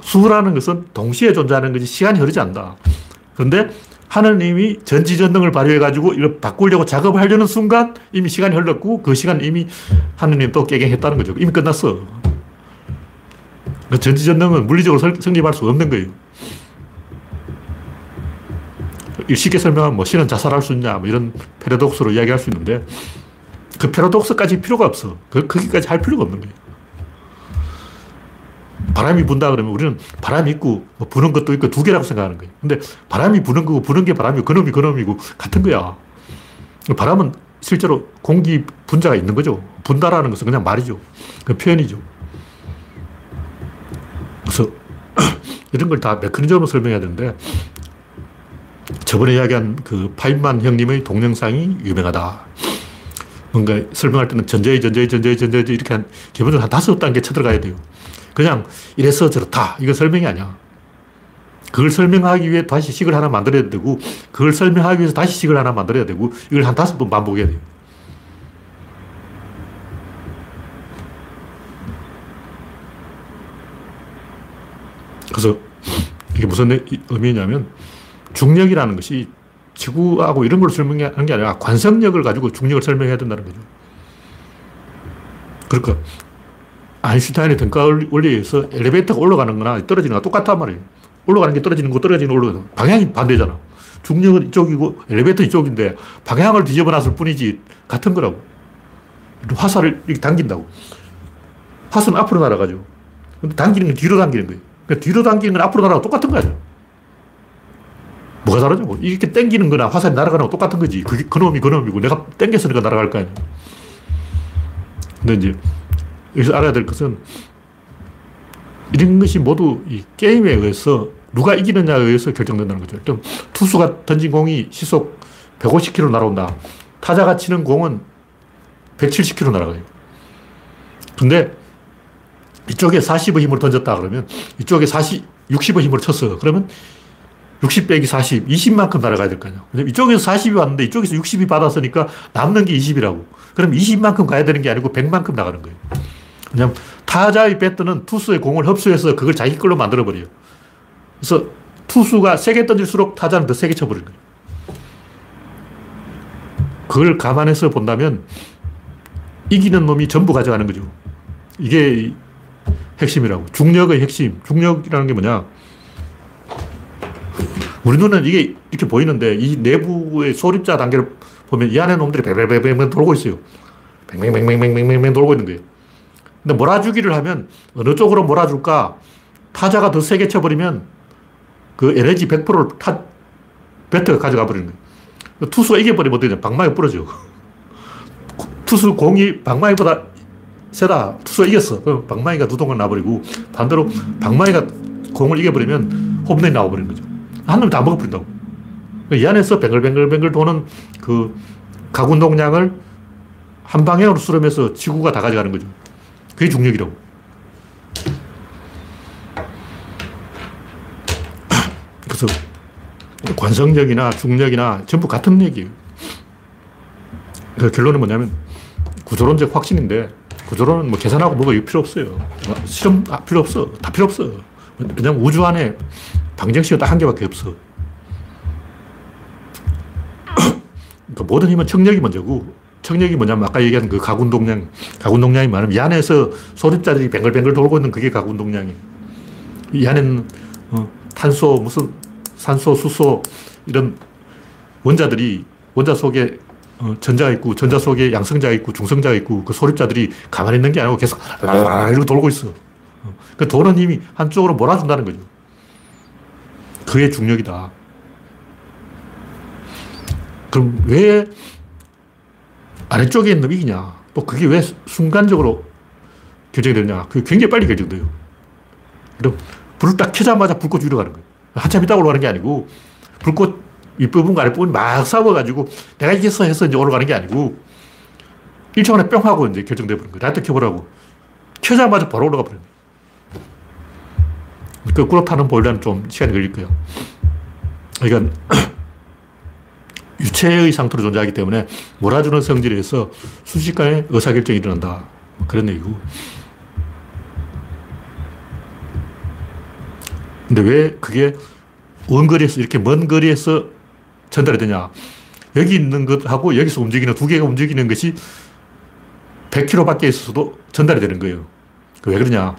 수라는 것은 동시에 존재하는 거지 시간이 흐르지 않는다. 그런데 하느님이 전지전능을 발휘해가지고 이걸 바꾸려고 작업을 하려는 순간 이미 시간이 흘렀고 그 시간 이미 하느님 또 깨갱했다는 거죠. 이미 끝났어. 그 전지전능은 물리적으로 성립할 수 없는 거예요. 쉽게 설명하면 뭐 신은 자살할 수 있냐 뭐 이런 패러독스로 이야기할 수 있는데 그 패러독스까지 필요가 없어. 그, 거기까지 할 필요가 없는 거예요. 바람이 분다 그러면 우리는 바람이 있고 뭐 부는 것도 있고 두 개라고 생각하는 거예요. 근데 바람이 부는 거고 부는 게 바람이고 그놈이 그놈이고 같은 거야. 바람은 실제로 공기 분자가 있는 거죠. 분다라는 것은 그냥 말이죠. 그 표현이죠. 그래서 이런 걸 다 메커니즘으로 설명해야 되는데 저번에 이야기한 그 파인만 형님의 동영상이 유명하다. 뭔가 설명할 때는 전제의 전제의 전제의 전제의 이렇게 한 기본적으로 한 다섯 단계 쳐들어가야 돼요. 그냥 이래서 저렇다. 이거 설명이 아니야. 그걸 설명하기 위해 다시 식을 하나 만들어야 되고, 그걸 설명하기 위해서 다시 식을 하나 만들어야 되고, 이걸 한 다섯 번 반복해야 돼요. 그래서 이게 무슨 의미냐면, 중력이라는 것이 지구하고 이런 걸 설명하는 게 아니라 관성력을 가지고 중력을 설명해야 된다는 거죠. 그러니까 아인슈타인의 등가 원리에 의해서 엘리베이터가 올라가는 거나 떨어지는 거나 똑같단 말이에요. 올라가는 게 떨어지는 거, 떨어지는 거 올라가는 거. 방향이 반대잖아. 중력은 이쪽이고 엘리베이터 이쪽인데 방향을 뒤집어 놨을 뿐이지 같은 거라고. 화살을 이렇게 당긴다고. 화살은 앞으로 날아가죠. 근데 당기는 건 뒤로 당기는 거예요. 그러니까 뒤로 당기는 건 앞으로 날아가고 똑같은 거야. 뭐가 다르냐고. 이렇게 땡기는 거나 화살이 날아가는 거 똑같은 거지. 그게 그놈이 그놈이고 내가 땡겼으니까 날아갈 거 아니야. 근데 이제 여기서 알아야 될 것은 이런 것이 모두 이 게임에 의해서 누가 이기느냐에 의해서 결정된다는 거죠. 좀 투수가 던진 공이 시속 150km 날아온다. 타자가 치는 공은 170km 날아가요. 근데 이쪽에 40의 힘으로 던졌다 그러면 이쪽에 40, 60의 힘으로 쳤어. 그러면 60 빼기 40, 20만큼 날아가야 될 거 아니야. 이쪽에서 40이 왔는데 이쪽에서 60이 받았으니까 남는 게 20이라고. 그럼 20만큼 가야 되는 게 아니고 100만큼 나가는 거예요. 그냥 타자의 배트는 투수의 공을 흡수해서 그걸 자기 걸로 만들어버려요. 그래서 투수가 세게 던질수록 타자는 더 세게 쳐버리는 거예요. 그걸 감안해서 본다면 이기는 놈이 전부 가져가는 거죠. 이게 핵심이라고. 중력의 핵심. 중력이라는 게 뭐냐. 우리 눈은 이게 이렇게 보이는데 이 내부의 소립자 단계를 보면 이 안에 놈들이 뱅뱅뱅뱅 돌고 있어요. 뱅뱅뱅뱅뱅뱅뱅 돌고 있는 거예요. 근데 몰아주기를 하면 어느 쪽으로 몰아줄까? 타자가 더 세게 쳐버리면 그 에너지 100%를 타, 배트가 가져가 버리는 거예요. 투수가 이겨버리면 어떻게 돼? 방망이 부러져. 투수 공이 방망이보다 세다. 투수가 이겼어. 그럼 방망이가 두동강 나버리고 반대로 방망이가 공을 이겨버리면 홈런이 나와버리는 거죠. 한 놈이 다 먹어버린다고. 이 안에서 뱅글뱅글뱅글 도는 그 가군 동량을 한 방향으로 수렴해서 지구가 다 가져가는 거죠. 그게 중력이라고. 그래서 관성력이나 중력이나 전부 같은 얘기예요. 그 결론은 뭐냐면 구조론적 확신인데 구조론은 뭐 계산하고 뭐가 필요 없어요. 뭐 실험 아, 필요 없어. 다 필요 없어. 왜냐면 우주 안에 방정식은 딱 한 개밖에 없어. 그러니까 모든 힘은 청력이 먼저고, 청력이 뭐냐면 아까 얘기한 그 가군동량, 가군동량이 많으면 이 안에서 소립자들이 뱅글뱅글 돌고 있는 그게 가군동량이에요. 이 안에는 어, 탄소, 무슨 산소, 수소 이런 원자들이 원자 속에 어, 전자가 있고 전자 속에 양성자가 있고 중성자가 있고 그 소립자들이 가만히 있는 게 아니고 계속 이러고 돌고 있어. 어, 그 도는 힘이 한쪽으로 몰아준다는 거죠. 그게 중력이다. 그럼 왜 아래쪽에 있는 놈 이기냐? 또 그게 왜 순간적으로 결정이 되냐? 그게 굉장히 빨리 결정돼요. 그럼 불을 딱 켜자마자 불꽃 위로 가는 거예요. 한참 있다가 올라가는 게 아니고 불꽃 윗부분과 아랫부분 막 싸워가지고 내가 이겼어 해서 이제 올라가는 게 아니고 1초 만에 뿅 하고 이제 결정돼 버린 거예요. 나한테 켜보라고. 켜자마자 바로 올라가 거예요. 거꾸로 타는 보일러는 좀 시간이 걸릴 거예요. 그러니까 유체의 상태로 존재하기 때문에 몰아주는 성질에서 순식간에 의사결정이 일어난다. 뭐 그런 얘기고. 근데 왜 그게 원거리에서 이렇게 먼 거리에서 전달이 되냐. 여기 있는 것하고 여기서 움직이는 두 개가 움직이는 것이 100km 밖에 있어도 전달이 되는 거예요. 왜 그러냐.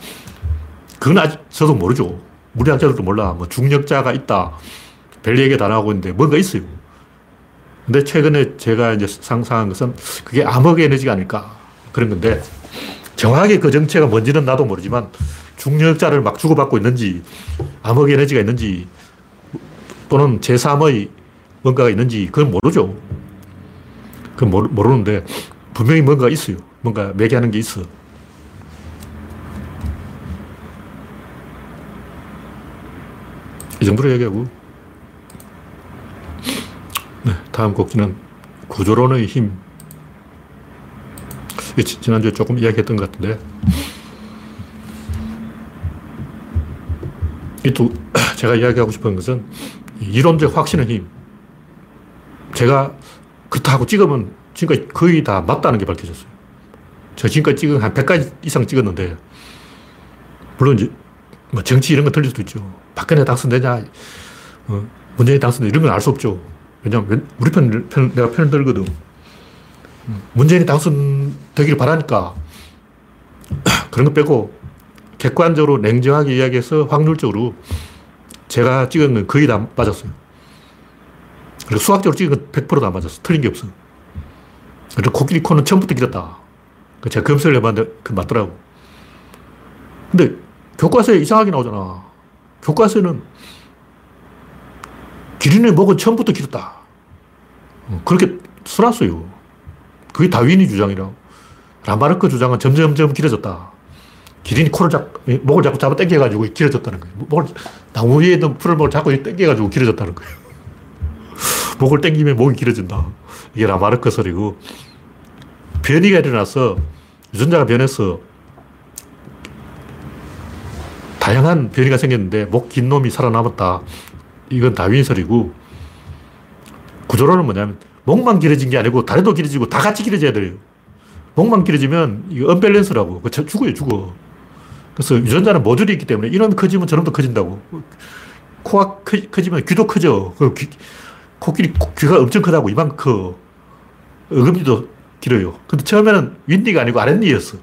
그건 아직 저도 모르죠. 물리학자들도 몰라. 뭐 중력자가 있다. 별 얘기 다 나오고 있는데 뭔가 있어요. 근데 최근에 제가 이제 상상한 것은 그게 암흑 에너지가 아닐까. 그런 건데 정확하게 그 정체가 뭔지는 나도 모르지만 중력자를 막 주고받고 있는지 암흑 에너지가 있는지 또는 제3의 뭔가가 있는지 그건 모르죠. 그건 모르, 는데 분명히 뭔가 있어요. 뭔가 매개하는 게 있어. 이 정도로 얘기하고 네, 다음 곡지는 구조론의 힘. 지난주에 조금 이야기했던 것 같은데 이 두 제가 이야기하고 싶은 것은 이론적 확신의 힘. 제가 그렇다고 찍으면 지금까지 거의 다 맞다는 게 밝혀졌어요. 저 지금까지 찍은 한 100가지 이상 찍었는데, 물론 이제 뭐 정치 이런 거 틀릴 수도 있죠. 박근혜 당선되냐, 어, 문재인 당선되냐, 이런 건 알 수 없죠. 왜냐면 우리 편, 편 내가 편을 들거든. 문재인이 당선되기를 바라니까 그런 거 빼고 객관적으로 냉정하게 이야기해서 확률적으로 제가 찍은 건 거의 다 맞았어요. 그리고 수학적으로 찍은 건 100%다 맞았어. 틀린 게 없어. 그리고 코끼리 코는 처음부터 길었다. 제가 검색을 해봤는데 그 맞더라고. 근데 교과서에 이상하게 나오잖아. 교과서에는 기린의 목은 처음부터 길었다. 어, 그렇게 써놨어요. 그게 다윈이 주장이라고. 라마르크 주장은 점점점 길어졌다. 기린이 코를 잡, 목을 잡고 잡아 당겨가지고 길어졌다는 거예요. 목을, 나무 위에 있는 풀을 잡고 당겨가지고 길어졌다는 거예요. 목을 당기면 목이 길어진다. 이게 라마르크 소리고, 변이가 일어나서, 유전자가 변해서, 다양한 변이가 생겼는데, 목 긴 놈이 살아남았다. 이건 다윈 소리고 구조론은 뭐냐면 목만 길어진 게 아니고 다리도 길어지고 다 같이 길어져야 돼요. 목만 길어지면 이거 언밸런스라고. 그 죽어요, 죽어. 그래서 유전자는 모듈이 있기 때문에 이놈이 커지면 저놈도 커진다고. 코가 커, 커지면 귀도 커져. 그 귀, 코끼리 귀가 엄청 크다고 이만 커. 어금니도 길어요. 근데 처음에는 윗니가 아니고 아랫니였어.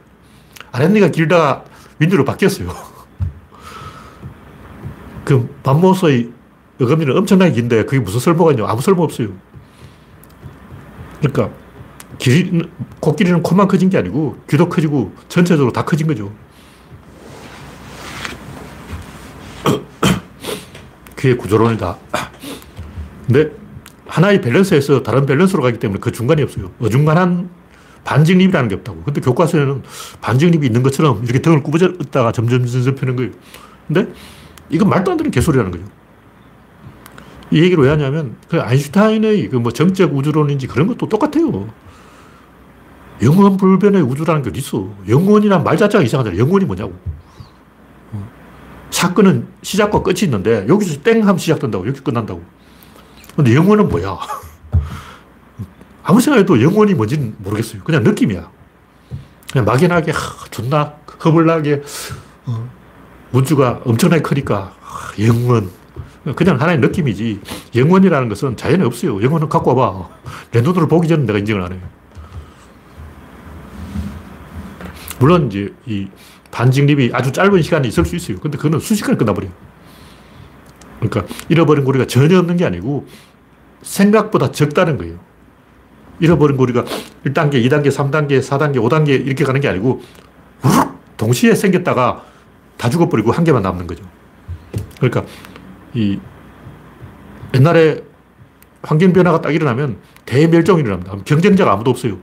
아랫니가 길다가 윗니로 바뀌었어요. 그 맘모스의 어금니는 엄청나게 긴데 그게 무슨 쓸모가 있냐? 아무 쓸모 없어요. 그러니까 길, 코끼리는 코만 커진 게 아니고 귀도 커지고 전체적으로 다 커진 거죠. 그게 구조론이다. 근데 하나의 밸런스에서 다른 밸런스로 가기 때문에 그 중간이 없어요. 어중간한 반직립이라는 게 없다고. 근데 교과서에는 반직립이 있는 것처럼 이렇게 등을 꾸부졌다가 점점 점점 펴는 거예요. 근데 이건 말도 안 되는 개소리라는 거죠. 이 얘기를 왜 하냐면, 그 아인슈타인의 그 뭐 정적 우주론인지 그런 것도 똑같아요. 영원 불변의 우주라는 게 있어. 영원이란 말 자체가 이상하잖아. 영원이 뭐냐고. 어. 사건은 시작과 끝이 있는데, 여기서 땡 하면 시작된다고. 여기 끝난다고. 근데 영원은 뭐야? 아무 생각해도 영원이 뭔지는 모르겠어요. 그냥 느낌이야. 그냥 막연하게, 하, 존나 허블나게, 어, 우주가 엄청나게 크니까, 하, 영원. 그냥 하나의 느낌이지. 영원이라는 것은 자연에 없어요. 영원은 갖고 와봐. 내 눈으로 보기 전에 내가 인정을 안 해요. 물론 이제 이 반직립이 아주 짧은 시간이 있을 수 있어요. 근데 그거는 순식간에 끝나버려요. 그러니까 잃어버린 고리가 전혀 없는 게 아니고 생각보다 적다는 거예요. 잃어버린 고리가 1단계, 2단계, 3단계, 4단계, 5단계 이렇게 가는 게 아니고 동시에 생겼다가 다 죽어버리고 한 개만 남는 거죠. 그러니까 이 옛날에 환경 변화가 딱 일어나면 대멸종이 일어납니다. 경쟁자가 아무도 없어요.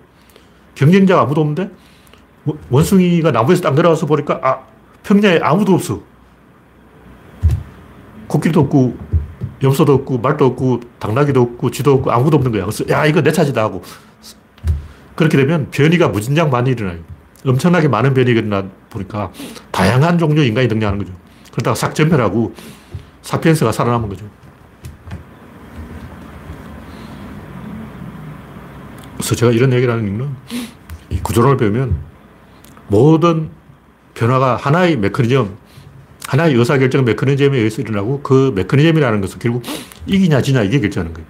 경쟁자가 아무도 없는데 원숭이가 나무에서 딱 내려와서 보니까 아 평야에 아무도 없어. 코끼리도 없고 염소도 없고 말도 없고 당나귀도 없고 쥐도 없고 아무도 없는 거야. 그래서 야 이거 내 차지다 하고 그렇게 되면 변이가 무진장 많이 일어나요. 엄청나게 많은 변이가 일어나 보니까 다양한 종류의 인간이 등장하는 거죠. 그러다가 싹 전멸하고 사피엔스가 살아남은 거죠. 그래서 제가 이런 얘기를 하는 이유는 이 구조론을 배우면 모든 변화가 하나의 메커니즘, 하나의 의사결정 메커니즘에 의해서 일어나고 그 메커니즘이라는 것은 결국 이기냐 지냐 이게 결정하는 거예요.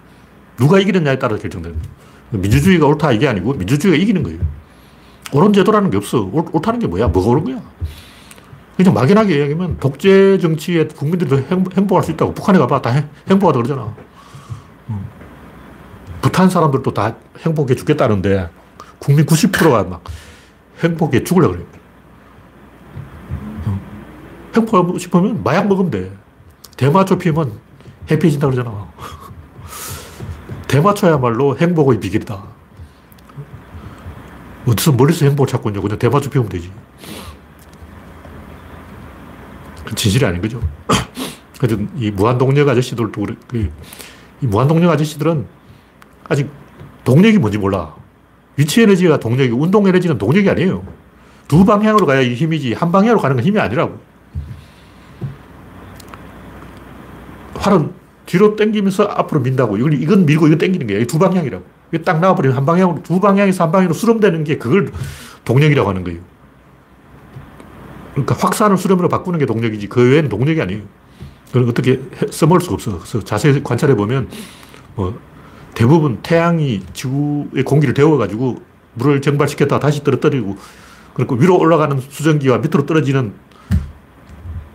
누가 이기느냐에 따라 결정되는 거예요. 민주주의가 옳다 이게 아니고 민주주의가 이기는 거예요. 옳은 제도라는 게 없어. 옳, 옳다는 게 뭐야? 뭐가 옳은 거야? 그냥 막연하게 이야기하면 독재 정치에 국민들도 행복할 수 있다고. 북한에 가봐. 다 행 복하다 그러잖아. 음. 부탄 사람들도 다 행복해 죽겠다는데 국민 90%가 막 행복해 죽으려고 그래요. 음. 행복하고 싶으면 마약 먹으면 돼. 대마초 피우면 해피해진다 그러잖아. 대마초야말로 행복의 비결이다. 어디서 멀리서 행복을 찾고 있냐고. 그냥 대마초 피우면 되지. 진실이 아닌 거죠. 그래서 이 무한동력 아저씨들도, 그, 이 무한동력 아저씨들은 아직 동력이 뭔지 몰라. 위치 에너지가 동력이, 운동 에너지는 동력이 아니에요. 두 방향으로 가야 힘이지, 한 방향으로 가는 건 힘이 아니라고. 활은 뒤로 당기면서 앞으로 민다고. 이건, 밀고 이건 당기는 거야. 두 방향이라고. 딱 나와버리면 한 방향으로, 두 방향에서 한 방향으로 수렴되는 게 그걸 동력이라고 하는 거예요. 그러니까 확산을 수렴으로 바꾸는 게 동력이지 그 외에는 동력이 아니에요. 그걸 어떻게 써먹을 수가 없어. 그래서 자세히 관찰해 보면 뭐 대부분 태양이 지구의 공기를 데워가지고 물을 증발시켰다가 다시 떨어뜨리고 그리고 위로 올라가는 수증기와 밑으로 떨어지는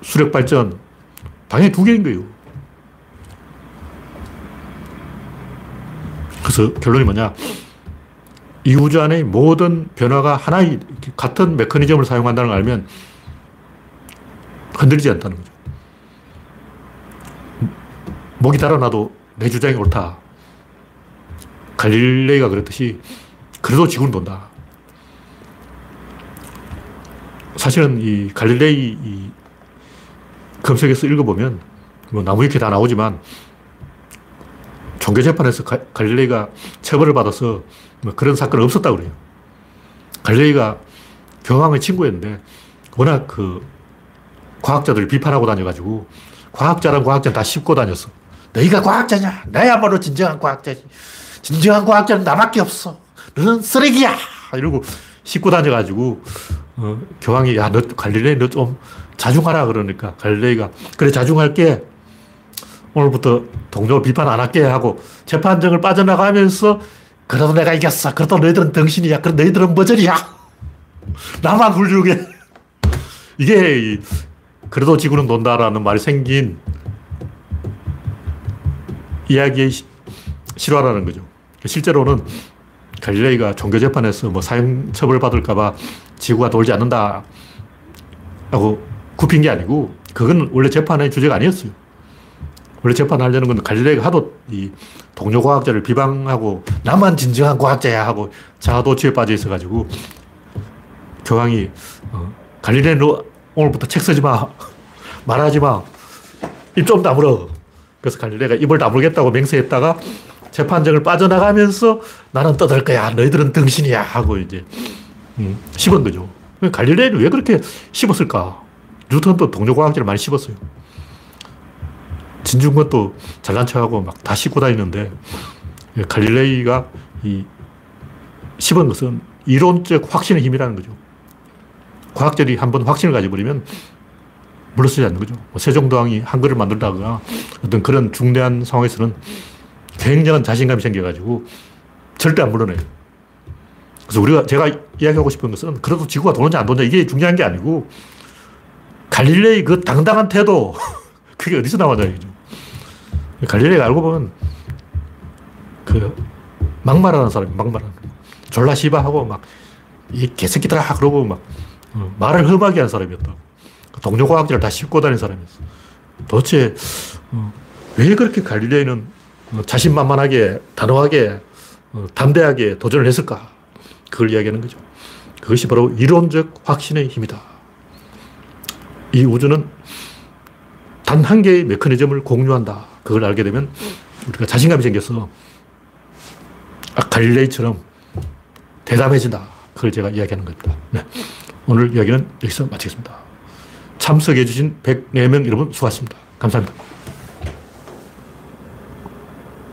수력 발전 방향이 두 개인 거예요. 그래서 결론이 뭐냐. 이 우주 안의 모든 변화가 하나의 같은 메커니즘을 사용한다는 걸 알면 흔들리지 않다는 거죠. 목이 달아나도 내 주장이 옳다. 갈릴레이가 그랬듯이 그래도 지구는 돈다. 사실은 이 갈릴레이 이 검색해서 읽어보면 뭐 나무위키 다 나오지만 종교재판에서 가, 갈릴레이가 처벌을 받아서 뭐 그런 사건은 없었다고 그래요. 갈릴레이가 교황의 친구였는데 워낙 그 과학자들 비판하고 다녀가지고 과학자란 과학자는 다 씹고 다녔어. 너희가 과학자냐? 나야말로 진정한 과학자지. 진정한 과학자는 나밖에 없어. 너는 쓰레기야! 이러고 씹고 다녀가지고 어, 교황이 야, 너 갈릴레이 너 좀 자중하라 그러니까 갈릴레이가 그래 자중할게. 오늘부터 동료 비판 안 할게 하고 재판정을 빠져나가면서 그래도 내가 이겼어. 그래도 너희들은 덩신이야. 그래 너희들은 머저리야. 나만 훌륭해. 이게 그래도 지구는 논다라는 말이 생긴 이야기의 실화라는 거죠. 실제로는 갈릴레이가 종교재판에서 뭐 사형 처벌 받을까봐 지구가 돌지 않는다 하고 굽힌 게 아니고 그건 원래 재판의 주제가 아니었어요. 원래 재판하려는 건 갈릴레이가 하도 이 동료 과학자를 비방하고 나만 진정한 과학자야 하고 자아도취에 빠져 있어가지고 교황이 어, 갈릴레이 너 오늘부터 책 쓰지 마. 말하지 마. 입 좀 다물어. 그래서 갈릴레가 입을 다물겠다고 맹세했다가 재판정을 빠져나가면서 나는 떠들 거야. 너희들은 등신이야. 하고 이제 음, 씹은 거죠. 갈릴레는 왜 그렇게 씹었을까? 뉴턴도 동료 과학자를 많이 씹었어요. 진중권도 잘난 척하고 막다 씹고 다니는데 갈릴레이가 이 씹은 것은 이론적 확신의 힘이라는 거죠. 과학자들이 한번 확신을 가져버리면 물러서지 않는 거죠. 뭐 세종대왕이 한글을 만들다가 어떤 그런 중대한 상황에서는 굉장한 자신감이 생겨가지고 절대 안 물러내요. 그래서 우리가 제가 이야기하고 싶은 것은 그래도 지구가 도는지 안 도는지 이게 중요한 게 아니고 갈릴레이 그 당당한 태도 그게 어디서 나왔냐 이죠. 갈릴레이가 알고 보면 그 막말하는 사람이 막말하는 졸라 시바하고 막 이 개새끼들아 그러고 막 어, 말을 험하게 한 사람이었다. 동료 과학자를 다 싣고 다닌 사람이었어. 도대체 어, 왜 그렇게 갈릴레이는 어, 자신만만하게 단호하게 담대하게 도전을 했을까? 그걸 이야기하는 거죠. 그것이 바로 이론적 확신의 힘이다. 이 우주는 단 한 개의 메커니즘을 공유한다. 그걸 알게 되면 우리가 자신감이 생겨서 아, 갈릴레이처럼 대담해진다. 그걸 제가 이야기하는 겁니다. 네. 오늘 이야기는 여기서 마치겠습니다. 참석해주신 104명 여러분 수고하셨습니다. 감사합니다.